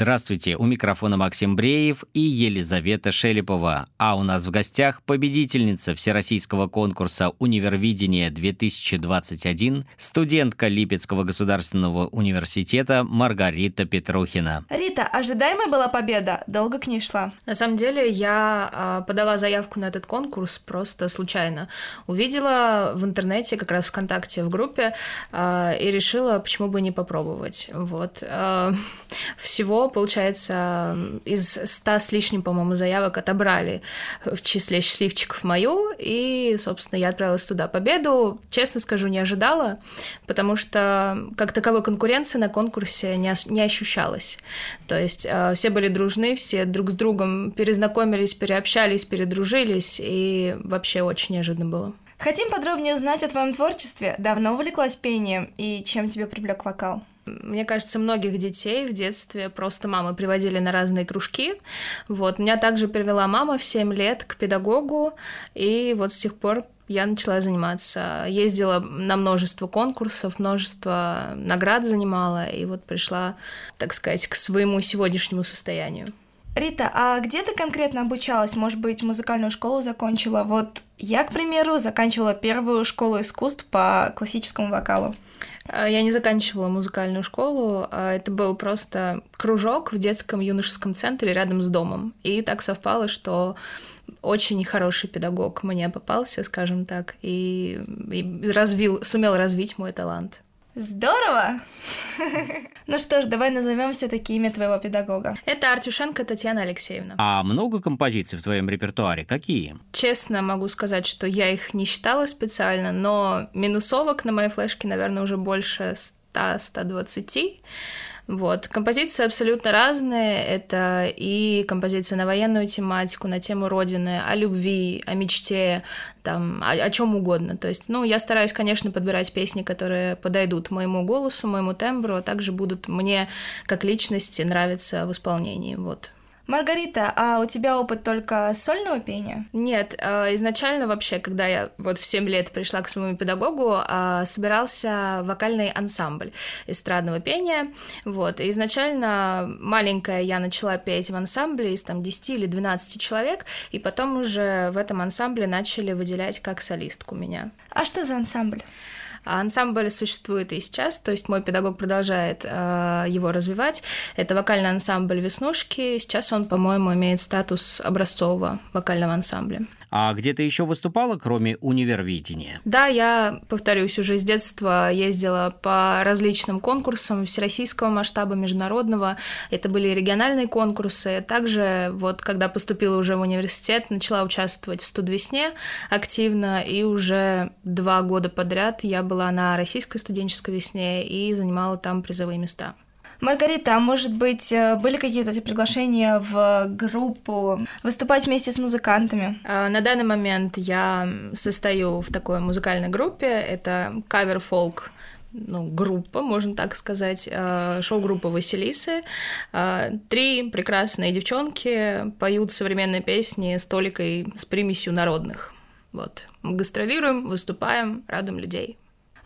Здравствуйте, у микрофона Максим Бреев и Елизавета Шелепова. А у нас в гостях победительница Всероссийского конкурса «Универвидение-2021», студентка Липецкого государственного университета Маргарита Петрухина. Рита, ожидаемая была победа? Долго к ней шла? На самом деле я а, подала заявку на этот конкурс просто случайно. Увидела в интернете, как раз ВКонтакте в группе, а, и решила, почему бы не попробовать. Вот. А, получается, из ста с лишним, по-моему, заявок отобрали в числе счастливчиков мою, и, собственно, я отправилась туда. Победу, честно скажу, не ожидала, потому что как таковой конкуренции на конкурсе не, не ощущалось. То есть э, все были дружны, все друг с другом перезнакомились, переобщались, передружились, и вообще очень неожиданно было. Хотим подробнее узнать о твоем творчестве. Давно увлеклась пением и чем тебя привлек вокал? Мне кажется, многих детей в детстве просто мамы приводили на разные кружки. Вот. Меня также привела мама в 7 лет к педагогу, и вот с тех пор я начала заниматься. Ездила на множество конкурсов, множество наград занимала, и вот пришла, так сказать, к своему сегодняшнему состоянию. Рита, а где ты конкретно обучалась? Может быть, музыкальную школу закончила? Вот я, к примеру, заканчивала первую школу искусств по классическому вокалу. А, я не заканчивала музыкальную школу, а это был просто кружок в детском юношеском центре рядом с домом. И так совпало, что очень хороший педагог мне попался, скажем так, и, и развил, сумел развить мой талант. Здорово! Ну что ж, давай назовем все-таки имя твоего педагога. Это Артюшенко Татьяна Алексеевна. А много композиций в твоем репертуаре? Какие? Честно могу сказать, что я их не считала специально, но минусовок на моей флешке, наверное, уже больше 100-120. Вот. Композиции абсолютно разные. Это и композиции на военную тематику, на тему Родины, о любви, о мечте, там, о, о чем угодно. То есть, ну, я стараюсь, конечно, подбирать песни, которые подойдут моему голосу, моему тембру, а также будут мне как личности нравиться в исполнении. Вот. Маргарита, а у тебя опыт только сольного пения? Нет, э, изначально вообще, когда я вот в 7 лет пришла к своему педагогу, э, собирался вокальный ансамбль эстрадного пения, вот, и изначально маленькая я начала петь в ансамбле из там 10 или 12 человек, и потом уже в этом ансамбле начали выделять как солистку меня. А что за ансамбль? А ансамбль существует и сейчас, то есть мой педагог продолжает э, его развивать. Это вокальный ансамбль «Веснушки». Сейчас он, по-моему, имеет статус образцового вокального ансамбля. А где ты еще выступала, кроме универвидения? Да, я, повторюсь, уже с детства ездила по различным конкурсам всероссийского масштаба, международного. Это были региональные конкурсы. Также, вот, когда поступила уже в университет, начала участвовать в «Студвесне» активно, и уже два года подряд я была на российской студенческой весне и занимала там призовые места. Маргарита, а может быть, э, были какие-то эти приглашения в группу выступать вместе с музыкантами? А, на данный момент я состою в такой музыкальной группе. Это кавер-фолк ну, группа, можно так сказать, э, шоу-группа Василисы. Э, три прекрасные девчонки поют современные песни с толикой с примесью народных. Вот. Мы гастролируем, выступаем, радуем людей.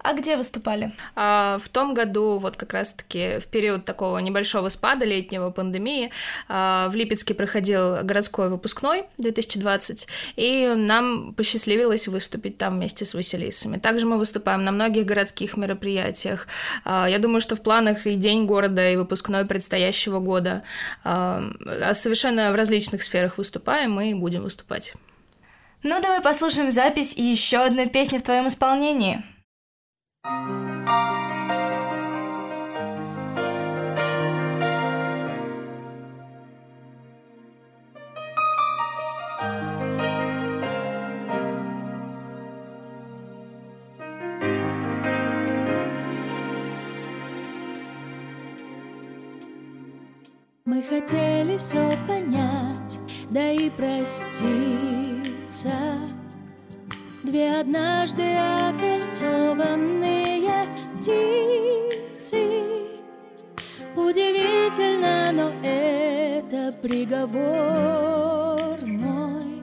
А где выступали? А, в том году, вот как раз-таки в период такого небольшого спада летнего пандемии, а, в Липецке проходил городской выпускной 2020, и нам посчастливилось выступить там вместе с Василисами. Также мы выступаем на многих городских мероприятиях. А, я думаю, что в планах и День города, и выпускной предстоящего года. А, совершенно в различных сферах выступаем и будем выступать. Ну, давай послушаем запись и еще одну песню в твоем исполнении. Мы хотели все понять, да и проститься. Две однажды окольцованные птицы. Удивительно, но это приговор мой.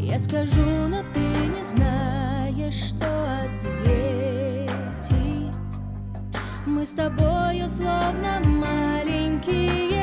Я скажу, но ты не знаешь, что ответить. Мы с тобою словно маленькие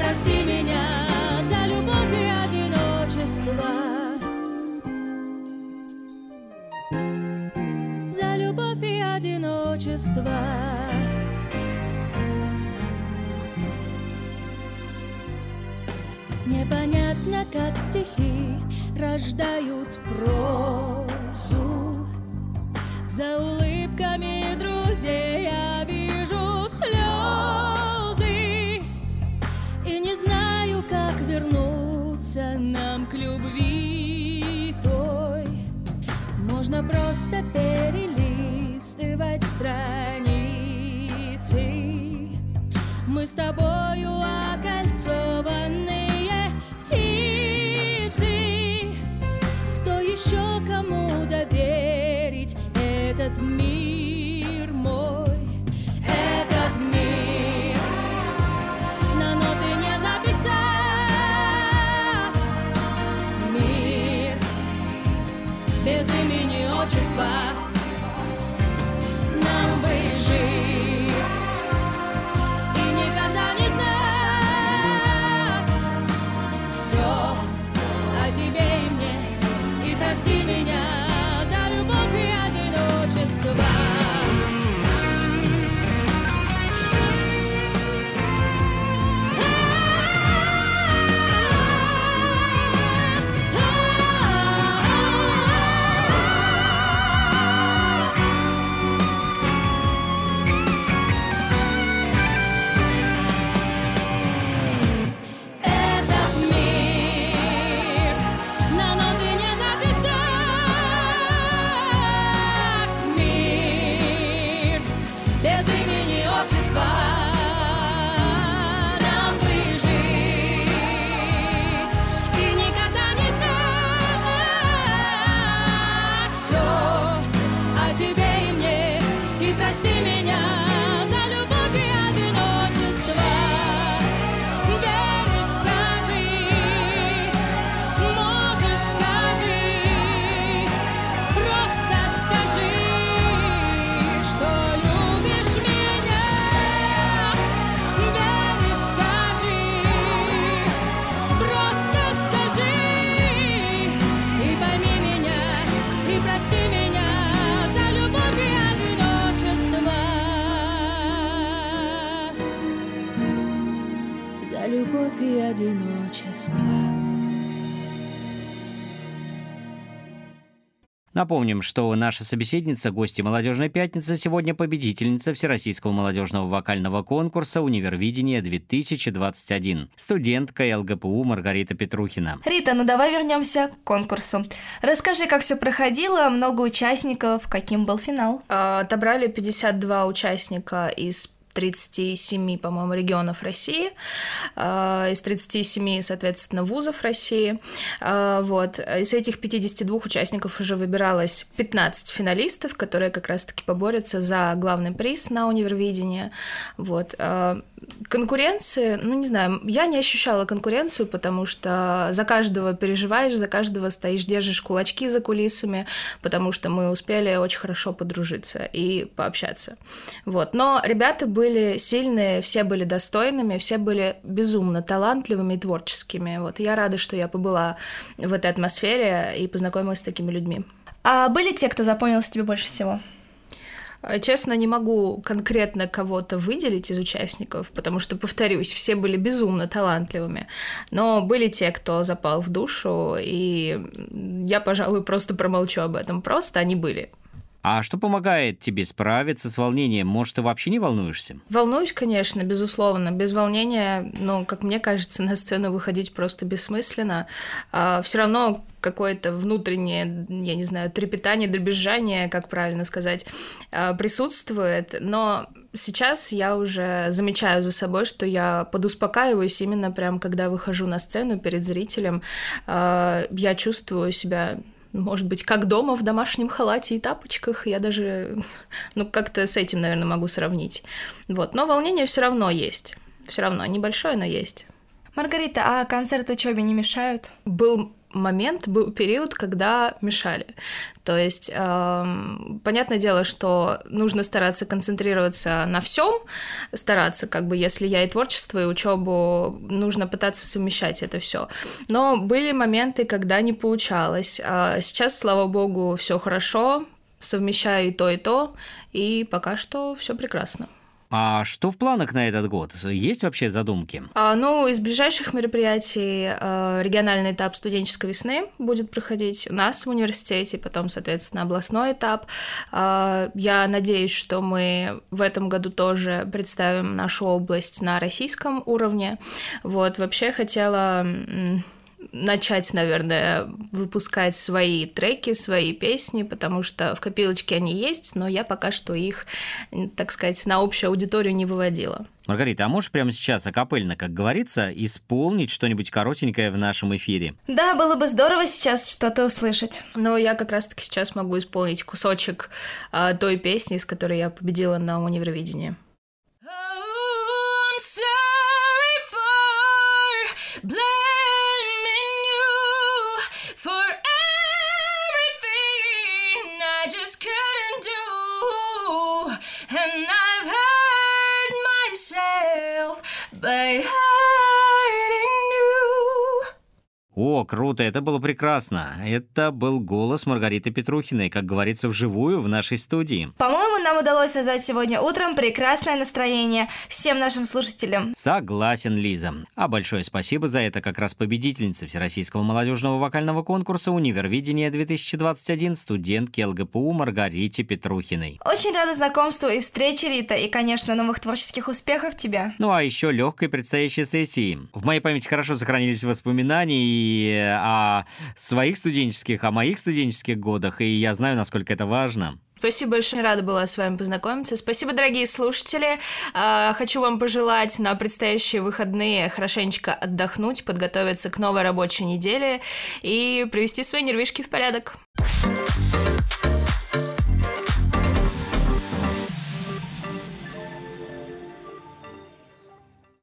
прости меня за любовь и одиночество. За любовь и одиночество. Непонятно, как стихи рождают прозу. За улыбками друзей просто перелистывать страницы. Мы с тобою Напомним, что наша собеседница, гости «Молодежной пятницы» сегодня победительница Всероссийского молодежного вокального конкурса «Универвидение-2021», студентка ЛГПУ Маргарита Петрухина. Рита, ну давай вернемся к конкурсу. Расскажи, как все проходило, много участников, каким был финал. А, Отобрали 52 участника из 37, по-моему, регионов России, а, из 37, соответственно, вузов России. А, Вот. Из этих 52 участников уже выбиралось 15 финалистов, которые как раз-таки поборются за главный приз на универвидении. Вот. А, Конкуренции, ну не знаю, я не ощущала конкуренцию, потому что за каждого переживаешь, за каждого стоишь, держишь кулачки за кулисами, потому что мы успели очень хорошо подружиться и пообщаться. Вот. Но ребята были сильные, все были достойными, все были безумно талантливыми и творческими. Вот. Я рада, что я побыла в этой атмосфере и познакомилась с такими людьми. А были те, кто запомнился тебе больше всего? Э, Честно, не могу конкретно кого-то выделить из участников, потому что, повторюсь, все были безумно талантливыми. Но были те, кто запал в душу, и я, пожалуй, просто промолчу об этом. Просто они были. А что помогает тебе справиться с волнением? Может, ты вообще не волнуешься? Волнуюсь, конечно, безусловно. Без волнения, ну, как мне кажется, на сцену выходить просто бессмысленно. все равно какое-то внутреннее, я не знаю, трепетание, дребезжание, как правильно сказать, а, присутствует. Но сейчас я уже замечаю за собой, что я подуспокаиваюсь именно прям, когда выхожу на сцену перед зрителем. А, Я чувствую себя может быть, как дома в домашнем халате и тапочках. Я даже, ну, как-то с этим, наверное, могу сравнить. Вот. Но волнение все равно есть. Все равно небольшое, но есть. Маргарита, а концерты учебе не мешают? Был момент, был период, когда мешали. То есть, эм, понятное дело, что нужно стараться концентрироваться на всем, стараться, как бы, если я и творчество, и учебу, нужно пытаться совмещать это все. Но были моменты, когда не получалось. А сейчас, слава богу, все хорошо, совмещаю и то, и то, и пока что все прекрасно. А что в планах на этот год? Есть вообще задумки? А, ну, из ближайших мероприятий а, региональный этап студенческой весны будет проходить у нас в университете, потом, соответственно, областной этап. А, я надеюсь, что мы в этом году тоже представим нашу область на российском уровне. Вот, вообще хотела начать, наверное, выпускать свои треки, свои песни, потому что в копилочке они есть, но я пока что их, так сказать, на общую аудиторию не выводила. Маргарита, а можешь прямо сейчас акапельно, как говорится, исполнить что-нибудь коротенькое в нашем эфире? Да, было бы здорово сейчас что-то услышать. Но я как раз-таки сейчас могу исполнить кусочек а, той песни, с которой я победила на Универвидении. О, круто, это было прекрасно. Это был голос Маргариты Петрухиной, как говорится, вживую в нашей студии. По-моему, нам удалось создать сегодня утром прекрасное настроение всем нашим слушателям. Согласен, Лиза. А большое спасибо за это как раз победительница Всероссийского молодежного вокального конкурса «Универвидение-2021» студентки ЛГПУ Маргарите Петрухиной. Очень рада знакомству и встрече, Рита, и, конечно, новых творческих успехов тебе. Ну а еще легкой предстоящей сессии. В моей памяти хорошо сохранились воспоминания и о своих студенческих, о моих студенческих годах, и я знаю, насколько это важно. Спасибо большое, рада была с вами познакомиться. Спасибо, дорогие слушатели. А, Хочу вам пожелать на предстоящие выходные хорошенечко отдохнуть, подготовиться к новой рабочей неделе и привести свои нервишки в порядок.